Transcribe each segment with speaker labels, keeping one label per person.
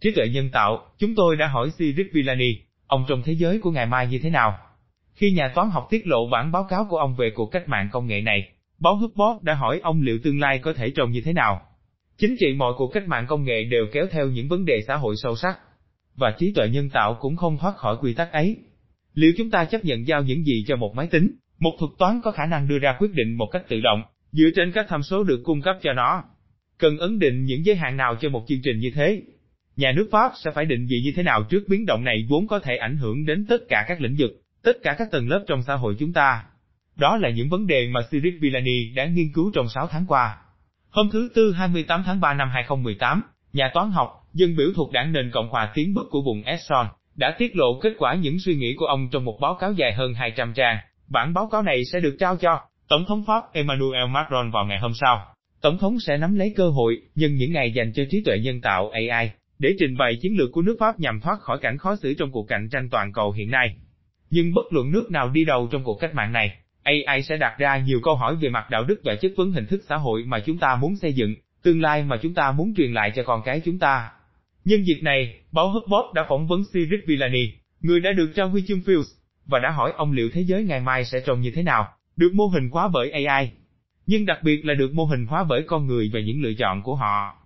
Speaker 1: Trí tuệ nhân tạo, chúng tôi đã hỏi Cyril Villani, ông trong thế giới của ngày mai như thế nào? Khi nhà toán học tiết lộ bản báo cáo của ông về cuộc cách mạng công nghệ này, báo Hubbard đã hỏi ông liệu tương lai có thể trông như thế nào. Chính trị mọi cuộc cách mạng công nghệ đều kéo theo những vấn đề xã hội sâu sắc, và trí tuệ nhân tạo cũng không thoát khỏi quy tắc ấy. Liệu chúng ta chấp nhận giao những gì cho một máy tính, một thuật toán có khả năng đưa ra quyết định một cách tự động, dựa trên các tham số được cung cấp cho nó? Cần ấn định những giới hạn nào cho một chương trình như thế? Nhà nước Pháp sẽ phải định vị như thế nào trước biến động này vốn có thể ảnh hưởng đến tất cả các lĩnh vực, tất cả các tầng lớp trong xã hội chúng ta. Đó là những vấn đề mà Cyril Villani đã nghiên cứu trong 6 tháng qua. Hôm thứ Tư 28 tháng 3 năm 2018, nhà toán học, dân biểu thuộc đảng nền Cộng hòa Tiến Bước của vùng Esson, đã tiết lộ kết quả những suy nghĩ của ông trong một báo cáo dài hơn 200 trang. Bản báo cáo này sẽ được trao cho Tổng thống Pháp Emmanuel Macron vào ngày hôm sau. Tổng thống sẽ nắm lấy cơ hội, nhân những ngày dành cho trí tuệ nhân tạo AI, để trình bày chiến lược của nước Pháp nhằm thoát khỏi cảnh khó xử trong cuộc cạnh tranh toàn cầu hiện nay. Nhưng bất luận nước nào đi đầu trong cuộc cách mạng này, AI sẽ đặt ra nhiều câu hỏi về mặt đạo đức và chất vấn hình thức xã hội mà chúng ta muốn xây dựng, tương lai mà chúng ta muốn truyền lại cho con cái chúng ta. Nhân dịp này, báo HuffPost đã phỏng vấn Cyril Villani, người đã được trao huy chương Fields, và đã hỏi ông liệu thế giới ngày mai sẽ trông như thế nào, được mô hình hóa bởi AI. Nhưng đặc biệt là được mô hình hóa bởi con người và những lựa chọn của họ.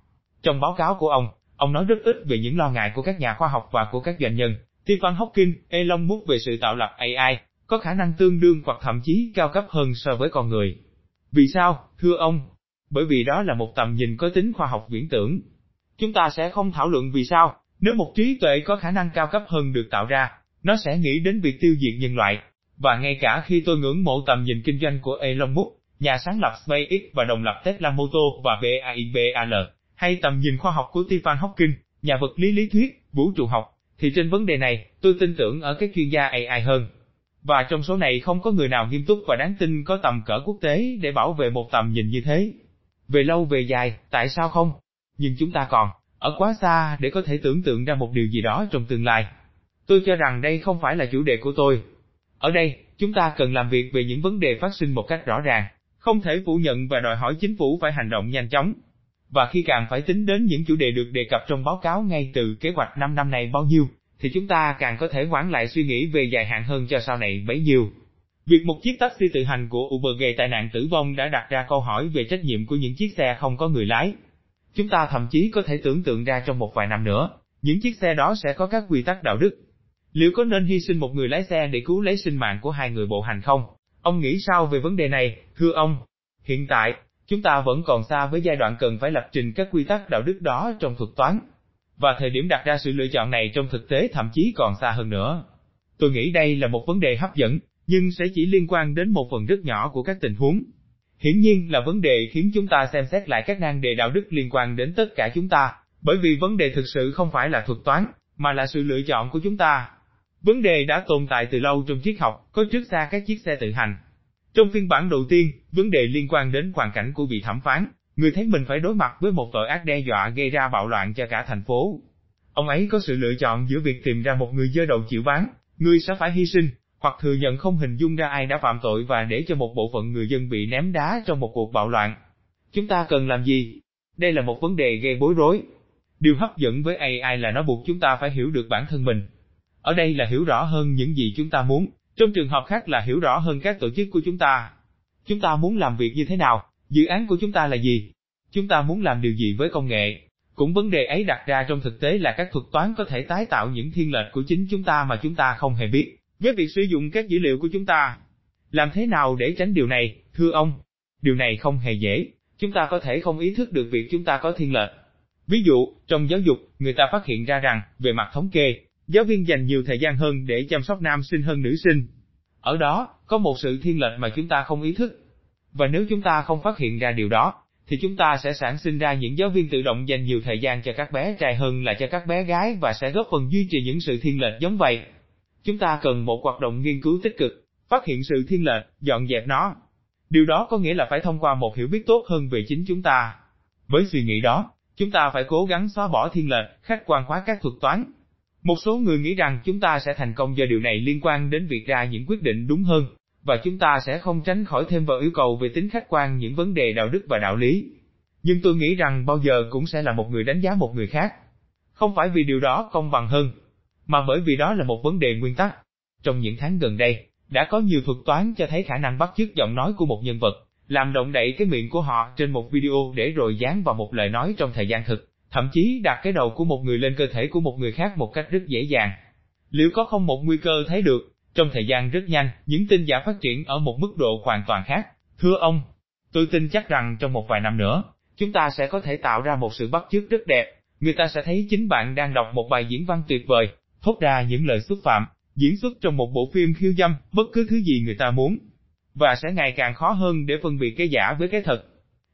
Speaker 1: Trong báo cáo của ông, ông nói rất ít về những lo ngại của các nhà khoa học và của các doanh nhân. Stephen Hawking, Elon Musk về sự tạo lập AI, có khả năng tương đương hoặc thậm chí cao cấp hơn so với con người. Vì sao, thưa ông? Bởi vì đó là một tầm nhìn có tính khoa học viễn tưởng. Chúng ta sẽ không thảo luận vì sao, nếu một trí tuệ có khả năng cao cấp hơn được tạo ra, nó sẽ nghĩ đến việc tiêu diệt nhân loại. Và ngay cả khi tôi ngưỡng mộ tầm nhìn kinh doanh của Elon Musk, nhà sáng lập SpaceX và đồng lập Tesla Motor và BAIBAL, hay tầm nhìn khoa học của Stephen Hawking, nhà vật lý lý thuyết, vũ trụ học, thì trên vấn đề này, tôi tin tưởng ở các chuyên gia AI hơn. Và trong số này không có người nào nghiêm túc và đáng tin có tầm cỡ quốc tế để bảo vệ một tầm nhìn như thế. Về lâu về dài, tại sao không? Nhưng chúng ta còn, ở quá xa để có thể tưởng tượng ra một điều gì đó trong tương lai. Tôi cho rằng đây không phải là chủ đề của tôi. Ở đây, chúng ta cần làm việc về những vấn đề phát sinh một cách rõ ràng, không thể phủ nhận và đòi hỏi chính phủ phải hành động nhanh chóng. Và khi càng phải tính đến những chủ đề được đề cập trong báo cáo ngay từ kế hoạch 5 năm này bao nhiêu, thì chúng ta càng có thể hoãn lại suy nghĩ về dài hạn hơn cho sau này bấy nhiêu. Việc một chiếc taxi tự hành của Uber gây tai nạn tử vong đã đặt ra câu hỏi về trách nhiệm của những chiếc xe không có người lái. Chúng ta thậm chí có thể tưởng tượng ra trong một vài năm nữa, những chiếc xe đó sẽ có các quy tắc đạo đức. Liệu có nên hy sinh một người lái xe để cứu lấy sinh mạng của hai người bộ hành không? Ông nghĩ sao về vấn đề này, thưa ông? Hiện tại, chúng ta vẫn còn xa với giai đoạn cần phải lập trình các quy tắc đạo đức đó trong thuật toán. Và thời điểm đặt ra sự lựa chọn này trong thực tế thậm chí còn xa hơn nữa. Tôi nghĩ đây là một vấn đề hấp dẫn, nhưng sẽ chỉ liên quan đến một phần rất nhỏ của các tình huống. Hiển nhiên là vấn đề khiến chúng ta xem xét lại các nan đề đạo đức liên quan đến tất cả chúng ta, bởi vì vấn đề thực sự không phải là thuật toán, mà là sự lựa chọn của chúng ta. Vấn đề đã tồn tại từ lâu trong triết học, có trước xa các chiếc xe tự hành. Trong phiên bản đầu tiên, vấn đề liên quan đến hoàn cảnh của vị thẩm phán, người thấy mình phải đối mặt với một tội ác đe dọa gây ra bạo loạn cho cả thành phố. Ông ấy có sự lựa chọn giữa việc tìm ra một người dơ đầu chịu bán, người sẽ phải hy sinh, hoặc thừa nhận không hình dung ra ai đã phạm tội và để cho một bộ phận người dân bị ném đá trong một cuộc bạo loạn. Chúng ta cần làm gì? Đây là một vấn đề gây bối rối. Điều hấp dẫn với AI là nó buộc chúng ta phải hiểu được bản thân mình. Ở đây là hiểu rõ hơn những gì chúng ta muốn, trong trường hợp khác là hiểu rõ hơn các tổ chức của chúng ta. Chúng ta muốn làm việc như thế nào? Dự án của chúng ta là gì? Chúng ta muốn làm điều gì với công nghệ? Cũng vấn đề ấy đặt ra trong thực tế là các thuật toán có thể tái tạo những thiên lệch của chính chúng ta mà chúng ta không hề biết, với việc sử dụng các dữ liệu của chúng ta. Làm thế nào để tránh điều này, thưa ông? Điều này không hề dễ, chúng ta có thể không ý thức được việc chúng ta có thiên lệch. Ví dụ, trong giáo dục, người ta phát hiện ra rằng, về mặt thống kê, giáo viên dành nhiều thời gian hơn để chăm sóc nam sinh hơn nữ sinh. Ở đó, có một sự thiên lệch mà chúng ta không ý thức. Và nếu chúng ta không phát hiện ra điều đó, thì chúng ta sẽ sản sinh ra những giáo viên tự động dành nhiều thời gian cho các bé trai hơn là cho các bé gái và sẽ góp phần duy trì những sự thiên lệch giống vậy. Chúng ta cần một hoạt động nghiên cứu tích cực, phát hiện sự thiên lệch, dọn dẹp nó. Điều đó có nghĩa là phải thông qua một hiểu biết tốt hơn về chính chúng ta. Với suy nghĩ đó, chúng ta phải cố gắng xóa bỏ thiên lệch, khách quan hóa các thuật toán. Một số người nghĩ rằng chúng ta sẽ thành công do điều này liên quan đến việc ra những quyết định đúng hơn, và chúng ta sẽ không tránh khỏi thêm vào yêu cầu về tính khách quan những vấn đề đạo đức và đạo lý. Nhưng tôi nghĩ rằng bao giờ cũng sẽ là một người đánh giá một người khác. Không phải vì điều đó công bằng hơn, mà bởi vì đó là một vấn đề nguyên tắc. Trong những tháng gần đây, đã có nhiều thuật toán cho thấy khả năng bắt chước giọng nói của một nhân vật, làm động đậy cái miệng của họ trên một video để rồi dán vào một lời nói trong thời gian thực, thậm chí đặt cái đầu của một người lên cơ thể của một người khác một cách rất dễ dàng. Liệu có không một nguy cơ thấy được, trong thời gian rất nhanh, những tin giả phát triển ở một mức độ hoàn toàn khác. Thưa ông, tôi tin chắc rằng trong một vài năm nữa, chúng ta sẽ có thể tạo ra một sự bắt chước rất đẹp, người ta sẽ thấy chính bạn đang đọc một bài diễn văn tuyệt vời, thốt ra những lời xúc phạm, diễn xuất trong một bộ phim khiêu dâm, bất cứ thứ gì người ta muốn, và sẽ ngày càng khó hơn để phân biệt cái giả với cái thật.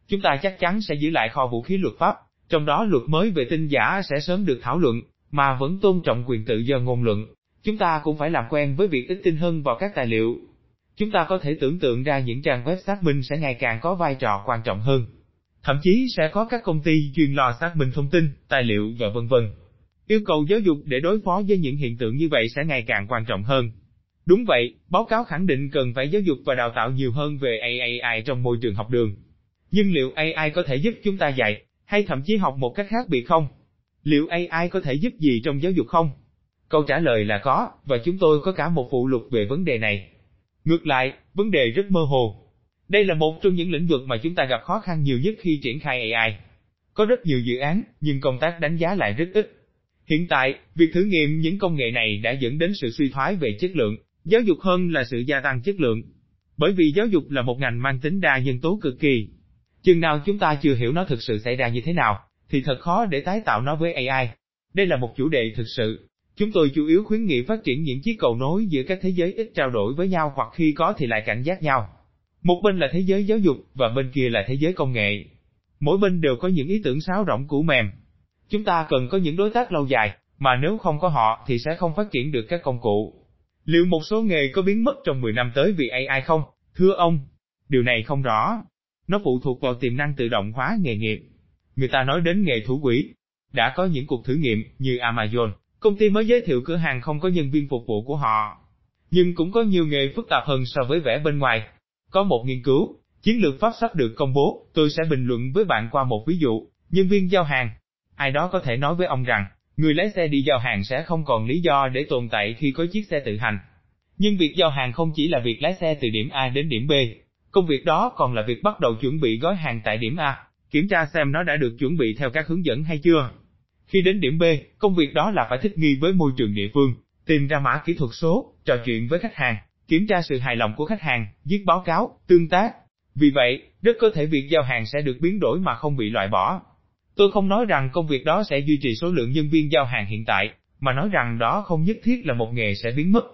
Speaker 1: Chúng ta chắc chắn sẽ giữ lại kho vũ khí luật pháp, trong đó luật mới về tin giả sẽ sớm được thảo luận, mà vẫn tôn trọng quyền tự do ngôn luận. Chúng ta cũng phải làm quen với việc ít tin hơn vào các tài liệu. Chúng ta có thể tưởng tượng ra những trang web xác minh sẽ ngày càng có vai trò quan trọng hơn. Thậm chí sẽ có các công ty chuyên lo xác minh thông tin, tài liệu và vân vân. Yêu cầu giáo dục để đối phó với những hiện tượng như vậy sẽ ngày càng quan trọng hơn. Đúng vậy, báo cáo khẳng định cần phải giáo dục và đào tạo nhiều hơn về AI trong môi trường học đường. Nhưng liệu AI có thể giúp chúng ta dạy, hay thậm chí học một cách khác biệt không? Liệu AI có thể giúp gì trong giáo dục không? Câu trả lời là có, và chúng tôi có cả một phụ lục về vấn đề này. Ngược lại, vấn đề rất mơ hồ. Đây là một trong những lĩnh vực mà chúng ta gặp khó khăn nhiều nhất khi triển khai AI. Có rất nhiều dự án, nhưng công tác đánh giá lại rất ít. Hiện tại, việc thử nghiệm những công nghệ này đã dẫn đến sự suy thoái về chất lượng, giáo dục hơn là sự gia tăng chất lượng. Bởi vì giáo dục là một ngành mang tính đa nhân tố cực kỳ. Chừng nào chúng ta chưa hiểu nó thực sự xảy ra như thế nào, thì thật khó để tái tạo nó với AI. Đây là một chủ đề thực sự. Chúng tôi chủ yếu khuyến nghị phát triển những chiếc cầu nối giữa các thế giới ít trao đổi với nhau hoặc khi có thì lại cảnh giác nhau. Một bên là thế giới giáo dục và bên kia là thế giới công nghệ. Mỗi bên đều có những ý tưởng sáo rỗng cũ mềm. Chúng ta cần có những đối tác lâu dài, mà nếu không có họ thì sẽ không phát triển được các công cụ. Liệu một số nghề có biến mất trong 10 năm tới vì AI không? Thưa ông, điều này không rõ. Nó phụ thuộc vào tiềm năng tự động hóa nghề nghiệp. Người ta nói đến nghề thủ quỹ. Đã có những cuộc thử nghiệm như Amazon, công ty mới giới thiệu cửa hàng không có nhân viên phục vụ của họ. Nhưng cũng có nhiều nghề phức tạp hơn so với vẻ bên ngoài. Có một nghiên cứu, chiến lược pháp sắp được công bố, tôi sẽ bình luận với bạn qua một ví dụ, nhân viên giao hàng. Ai đó có thể nói với ông rằng, người lái xe đi giao hàng sẽ không còn lý do để tồn tại khi có chiếc xe tự hành. Nhưng việc giao hàng không chỉ là việc lái xe từ điểm A đến điểm B, công việc đó còn là việc bắt đầu chuẩn bị gói hàng tại điểm A, kiểm tra xem nó đã được chuẩn bị theo các hướng dẫn hay chưa. Khi đến điểm B, công việc đó là phải thích nghi với môi trường địa phương, tìm ra mã kỹ thuật số, trò chuyện với khách hàng, kiểm tra sự hài lòng của khách hàng, viết báo cáo, tương tác. Vì vậy, rất có thể việc giao hàng sẽ được biến đổi mà không bị loại bỏ. Tôi không nói rằng công việc đó sẽ duy trì số lượng nhân viên giao hàng hiện tại, mà nói rằng đó không nhất thiết là một nghề sẽ biến mất.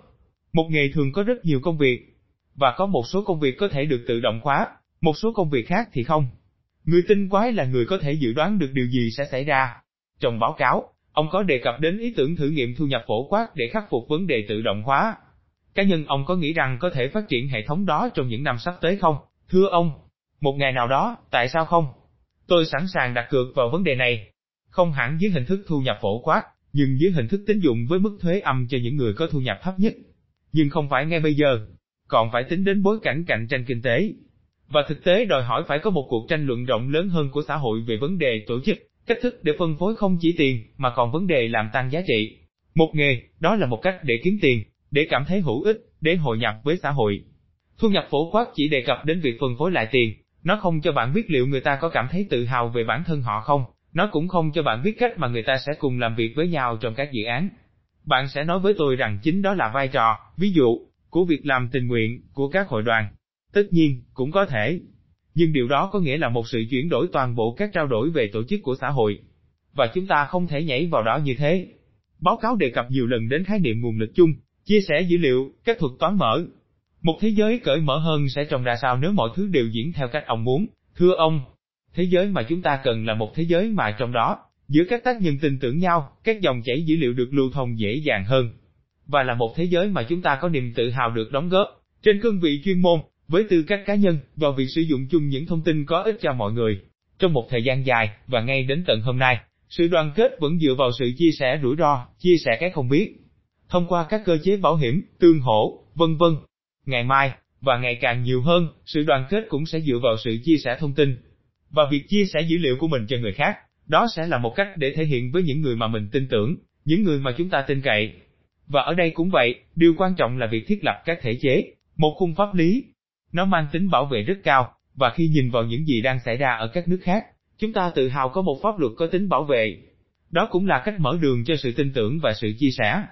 Speaker 1: Một nghề thường có rất nhiều công việc, và có một số công việc có thể được tự động hóa, một số công việc khác thì không. Người tinh quái là người có thể dự đoán được điều gì sẽ xảy ra. Trong báo cáo, ông có đề cập đến ý tưởng thử nghiệm thu nhập phổ quát để khắc phục vấn đề tự động hóa. Cá nhân ông có nghĩ rằng có thể phát triển hệ thống đó trong những năm sắp tới không? Thưa ông, một ngày nào đó, tại sao không? Tôi sẵn sàng đặt cược vào vấn đề này. Không hẳn dưới hình thức thu nhập phổ quát, nhưng dưới hình thức tín dụng với mức thuế âm cho những người có thu nhập thấp nhất. Nhưng không phải ngay bây giờ, còn phải tính đến bối cảnh cạnh tranh kinh tế. Và thực tế đòi hỏi phải có một cuộc tranh luận rộng lớn hơn của xã hội về vấn đề tổ chức, cách thức để phân phối không chỉ tiền, mà còn vấn đề làm tăng giá trị. Một nghề, đó là một cách để kiếm tiền, để cảm thấy hữu ích, để hội nhập với xã hội. Thu nhập phổ quát chỉ đề cập đến việc phân phối lại tiền, nó không cho bạn biết liệu người ta có cảm thấy tự hào về bản thân họ không, nó cũng không cho bạn biết cách mà người ta sẽ cùng làm việc với nhau trong các dự án. Bạn sẽ nói với tôi rằng chính đó là vai trò, ví dụ, của việc làm tình nguyện, của các hội đoàn. Tất nhiên, cũng có thể. Nhưng điều đó có nghĩa là một sự chuyển đổi toàn bộ các trao đổi về tổ chức của xã hội. Và chúng ta không thể nhảy vào đó như thế. Báo cáo đề cập nhiều lần đến khái niệm nguồn lực chung, chia sẻ dữ liệu, các thuật toán mở. Một thế giới cởi mở hơn sẽ trông ra sao nếu mọi thứ đều diễn theo cách ông muốn, thưa ông. Thế giới mà chúng ta cần là một thế giới mà trong đó, giữa các tác nhân tin tưởng nhau, các dòng chảy dữ liệu được lưu thông dễ dàng hơn. Và là một thế giới mà chúng ta có niềm tự hào được đóng góp, trên cương vị chuyên môn, với tư cách cá nhân, vào việc sử dụng chung những thông tin có ích cho mọi người. Trong một thời gian dài, và ngay đến tận hôm nay, sự đoàn kết vẫn dựa vào sự chia sẻ rủi ro, chia sẻ cái không biết. Thông qua các cơ chế bảo hiểm, tương hỗ, vân vân. Ngày mai, và ngày càng nhiều hơn, sự đoàn kết cũng sẽ dựa vào sự chia sẻ thông tin, và việc chia sẻ dữ liệu của mình cho người khác, Đó sẽ là một cách để thể hiện với những người mà mình tin tưởng, những người mà chúng ta tin cậy. Và ở đây cũng vậy, điều quan trọng là việc thiết lập các thể chế, một khung pháp lý. Nó mang tính bảo vệ rất cao, và khi nhìn vào những gì đang xảy ra ở các nước khác, chúng ta tự hào có một pháp luật có tính bảo vệ. Đó cũng là cách mở đường cho sự tin tưởng và sự chia sẻ.